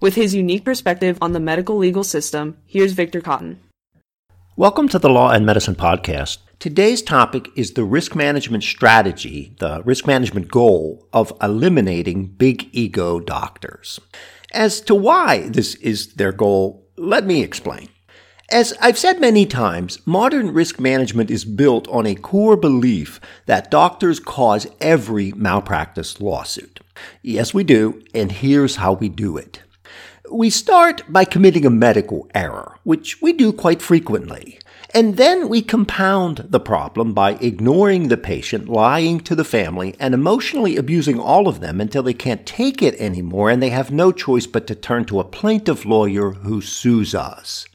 With his unique perspective on the medical legal system, here's Victor Cotton. Welcome to the Law and Medicine Podcast. Today's topic is the risk management strategy, the risk management goal of eliminating big ego doctors. As to why this is their goal, let me explain. As I've said many times, modern risk management is built on a core belief that doctors cause every malpractice lawsuit. Yes, we do, and here's how we do it. We start by committing a medical error, which we do quite frequently. And then we compound the problem by ignoring the patient, lying to the family, and emotionally abusing all of them until they can't take it anymore and they have no choice but to turn to a plaintiff lawyer who sues us.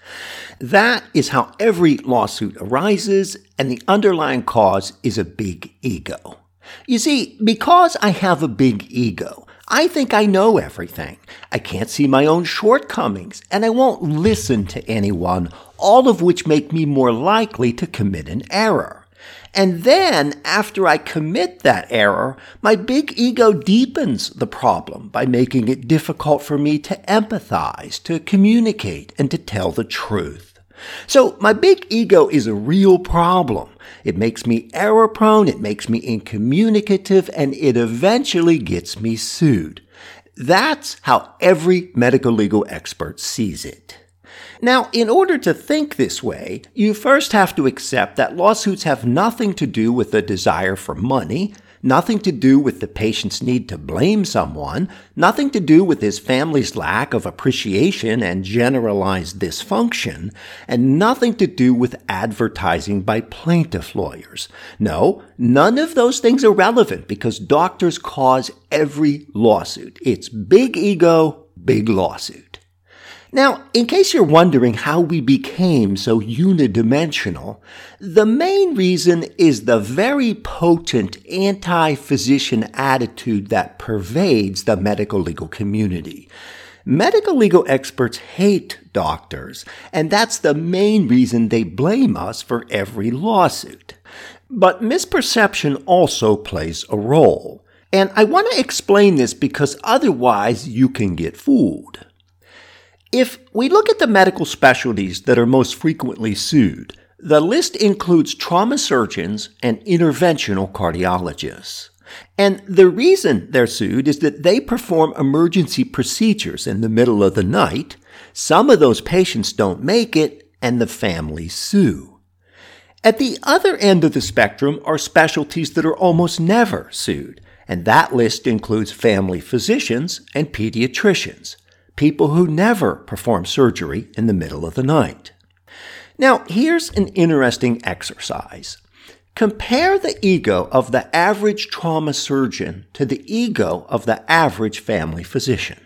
That is how every lawsuit arises, and the underlying cause is a big ego. You see, because I have a big ego, I think I know everything. I can't see my own shortcomings, and I won't listen to anyone, all of which make me more likely to commit an error. And then, after I commit that error, my big ego deepens the problem by making it difficult for me to empathize, to communicate, and to tell the truth. So my big ego is a real problem. It makes me error prone, it makes me incommunicative, and it eventually gets me sued. That's how every medical legal expert sees it. Now, in order to think this way, you first have to accept that lawsuits have nothing to do with a desire for money, nothing to do with the patient's need to blame someone, nothing to do with his family's lack of appreciation and generalized dysfunction, and nothing to do with advertising by plaintiff lawyers. No, none of those things are relevant because doctors cause every lawsuit. It's big ego, big lawsuit. Now, in case you're wondering how we became so unidimensional, the main reason is the very potent anti-physician attitude that pervades the medical legal community. Medical legal experts hate doctors, and that's the main reason they blame us for every lawsuit. But misperception also plays a role. And I want to explain this because otherwise you can get fooled. If we look at the medical specialties that are most frequently sued, the list includes trauma surgeons and interventional cardiologists. And the reason they're sued is that they perform emergency procedures in the middle of the night. Some of those patients don't make it, and the families sue. At the other end of the spectrum are specialties that are almost never sued, and that list includes family physicians and pediatricians people who never perform surgery in the middle of the night. Now, here's an interesting exercise. Compare the ego of the average trauma surgeon to the ego of the average family physician.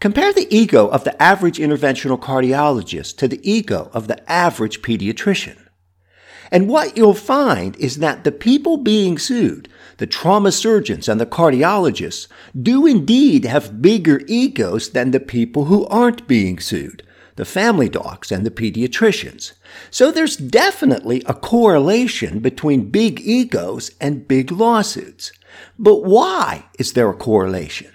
Compare the ego of the average interventional cardiologist to the ego of the average pediatrician. And what you'll find is that the people being sued, the trauma surgeons and the cardiologists, do indeed have bigger egos than the people who aren't being sued, the family docs and the pediatricians. So there's definitely a correlation between big egos and big lawsuits. But why is there a correlation?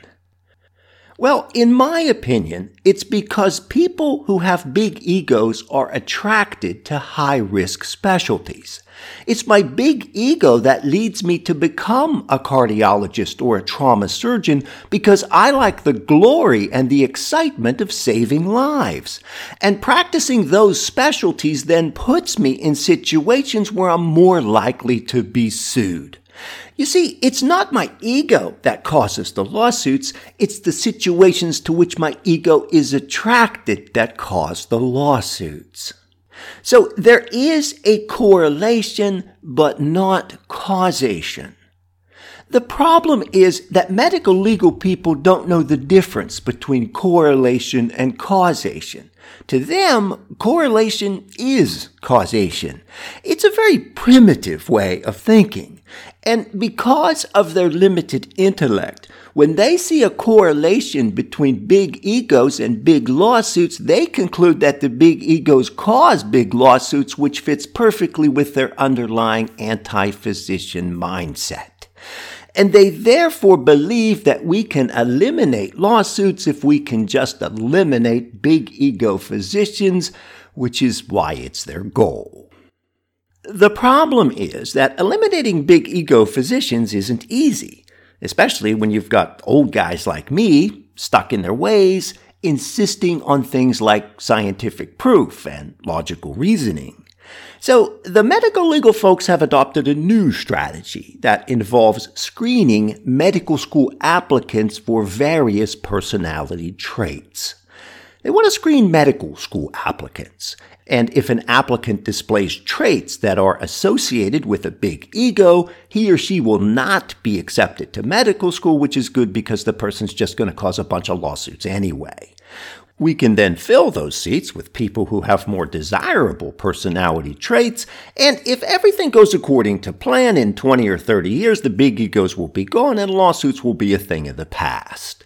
Well, in my opinion, it's because people who have big egos are attracted to high risk specialties. It's my big ego that leads me to become a cardiologist or a trauma surgeon because I like the glory and the excitement of saving lives. And practicing those specialties then puts me in situations where I'm more likely to be sued. You see, it's not my ego that causes the lawsuits, it's the situations to which my ego is attracted that cause the lawsuits. So there is a correlation, but not causation. The problem is that medical legal people don't know the difference between correlation and causation. To them, correlation is causation. It's a very primitive way of thinking. And because of their limited intellect, when they see a correlation between big egos and big lawsuits, they conclude that the big egos cause big lawsuits, which fits perfectly with their underlying anti-physician mindset. And they therefore believe that we can eliminate lawsuits if we can just eliminate big ego physicians, which is why it's their goal. The problem is that eliminating big ego physicians isn't easy, especially when you've got old guys like me stuck in their ways, insisting on things like scientific proof and logical reasoning. So the medical legal folks have adopted a new strategy that involves screening medical school applicants for various personality traits. They want to screen medical school applicants. And if an applicant displays traits that are associated with a big ego, he or she will not be accepted to medical school, which is good because the person's just going to cause a bunch of lawsuits anyway. We can then fill those seats with people who have more desirable personality traits, and if everything goes according to plan in 20 or 30 years, the big egos will be gone and lawsuits will be a thing of the past.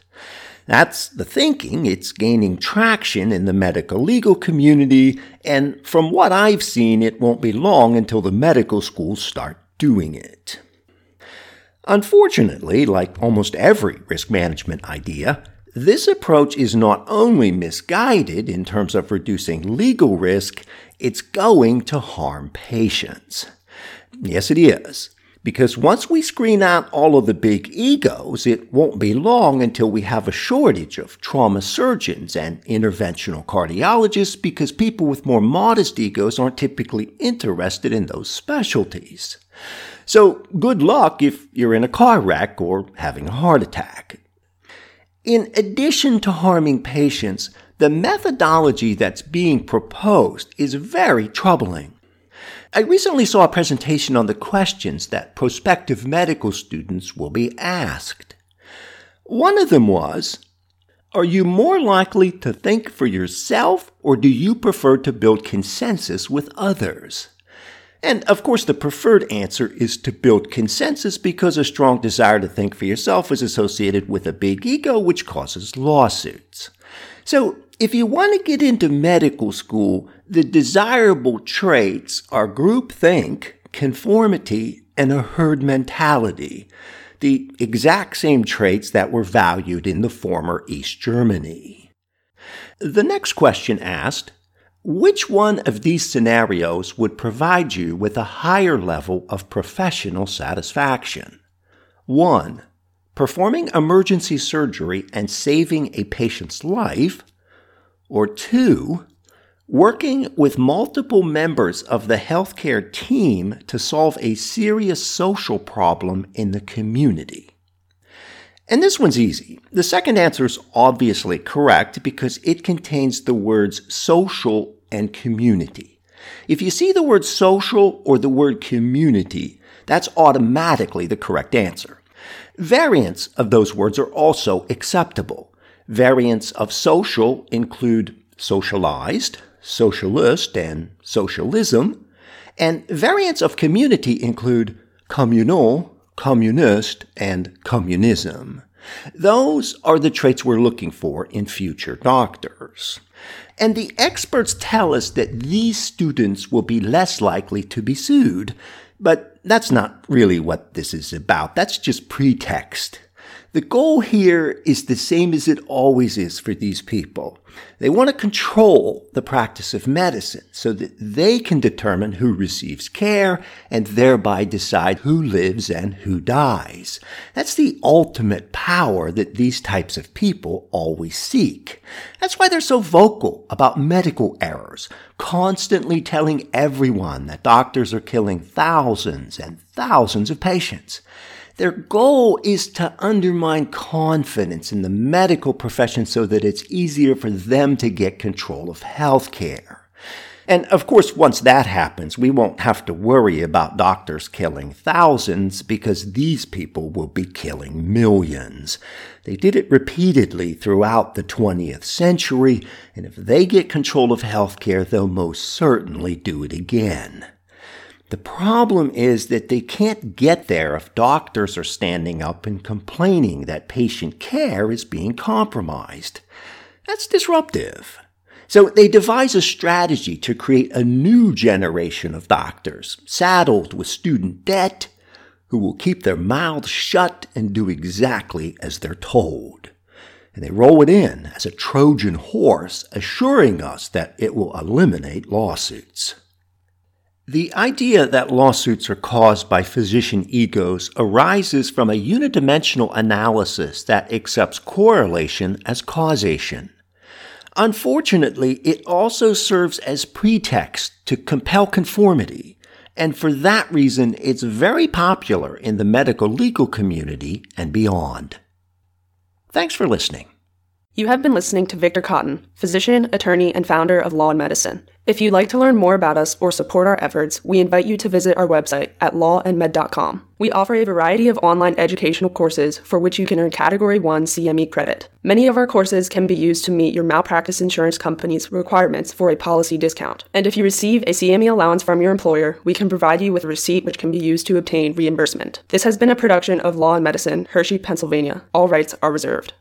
That's the thinking. It's gaining traction in the medical legal community, and from what I've seen, it won't be long until the medical schools start doing it. Unfortunately, like almost every risk management idea, this approach is not only misguided in terms of reducing legal risk, it's going to harm patients. Yes, it is. Because once we screen out all of the big egos, it won't be long until we have a shortage of trauma surgeons and interventional cardiologists because people with more modest egos aren't typically interested in those specialties. So good luck if you're in a car wreck or having a heart attack. In addition to harming patients, the methodology that's being proposed is very troubling. I recently saw a presentation on the questions that prospective medical students will be asked. One of them was, are you more likely to think for yourself or do you prefer to build consensus with others? And of course, the preferred answer is to build consensus because a strong desire to think for yourself is associated with a big ego, which causes lawsuits. So, if you want to get into medical school, the desirable traits are groupthink, conformity, and a herd mentality. The exact same traits that were valued in the former East Germany. The next question asked, which one of these scenarios would provide you with a higher level of professional satisfaction? 1. Performing emergency surgery and saving a patient's life. Or 2. Working with multiple members of the healthcare team to solve a serious social problem in the community. And this one's easy. The second answer is obviously correct because it contains the words social and community. If you see the word social or the word community, that's automatically the correct answer. Variants of those words are also acceptable. Variants of social include socialized, socialist, and socialism. And variants of community include communal, communist, and communism. Those are the traits we're looking for in future doctors. And the experts tell us that these students will be less likely to be sued. But that's not really what this is about. That's just pretext. The goal here is the same as it always is for these people. They want to control the practice of medicine so that they can determine who receives care and thereby decide who lives and who dies. That's the ultimate power that these types of people always seek. That's why they're so vocal about medical errors, constantly telling everyone that doctors are killing thousands and thousands of patients. Their goal is to undermine confidence in the medical profession so that it's easier for them to get control of healthcare. And of course, once that happens, we won't have to worry about doctors killing thousands because these people will be killing millions. They did it repeatedly throughout the 20th century, and if they get control of healthcare, they'll most certainly do it again. The problem is that they can't get there if doctors are standing up and complaining that patient care is being compromised. That's disruptive. So they devise a strategy to create a new generation of doctors, saddled with student debt, who will keep their mouths shut and do exactly as they're told. And they roll it in as a Trojan horse, assuring us that it will eliminate lawsuits. The idea that lawsuits are caused by physician egos arises from a unidimensional analysis that accepts correlation as causation. Unfortunately, it also serves as pretext to compel conformity, and for that reason, it's very popular in the medical legal community and beyond. Thanks for listening. You have been listening to Victor Cotton, physician, attorney, and founder of Law and Medicine. If you'd like to learn more about us or support our efforts, we invite you to visit our website at lawandmed.com. We offer a variety of online educational courses for which you can earn Category 1 CME credit. Many of our courses can be used to meet your malpractice insurance company's requirements for a policy discount. And if you receive a CME allowance from your employer, we can provide you with a receipt which can be used to obtain reimbursement. This has been a production of Law and Medicine, Hershey, Pennsylvania. All rights are reserved.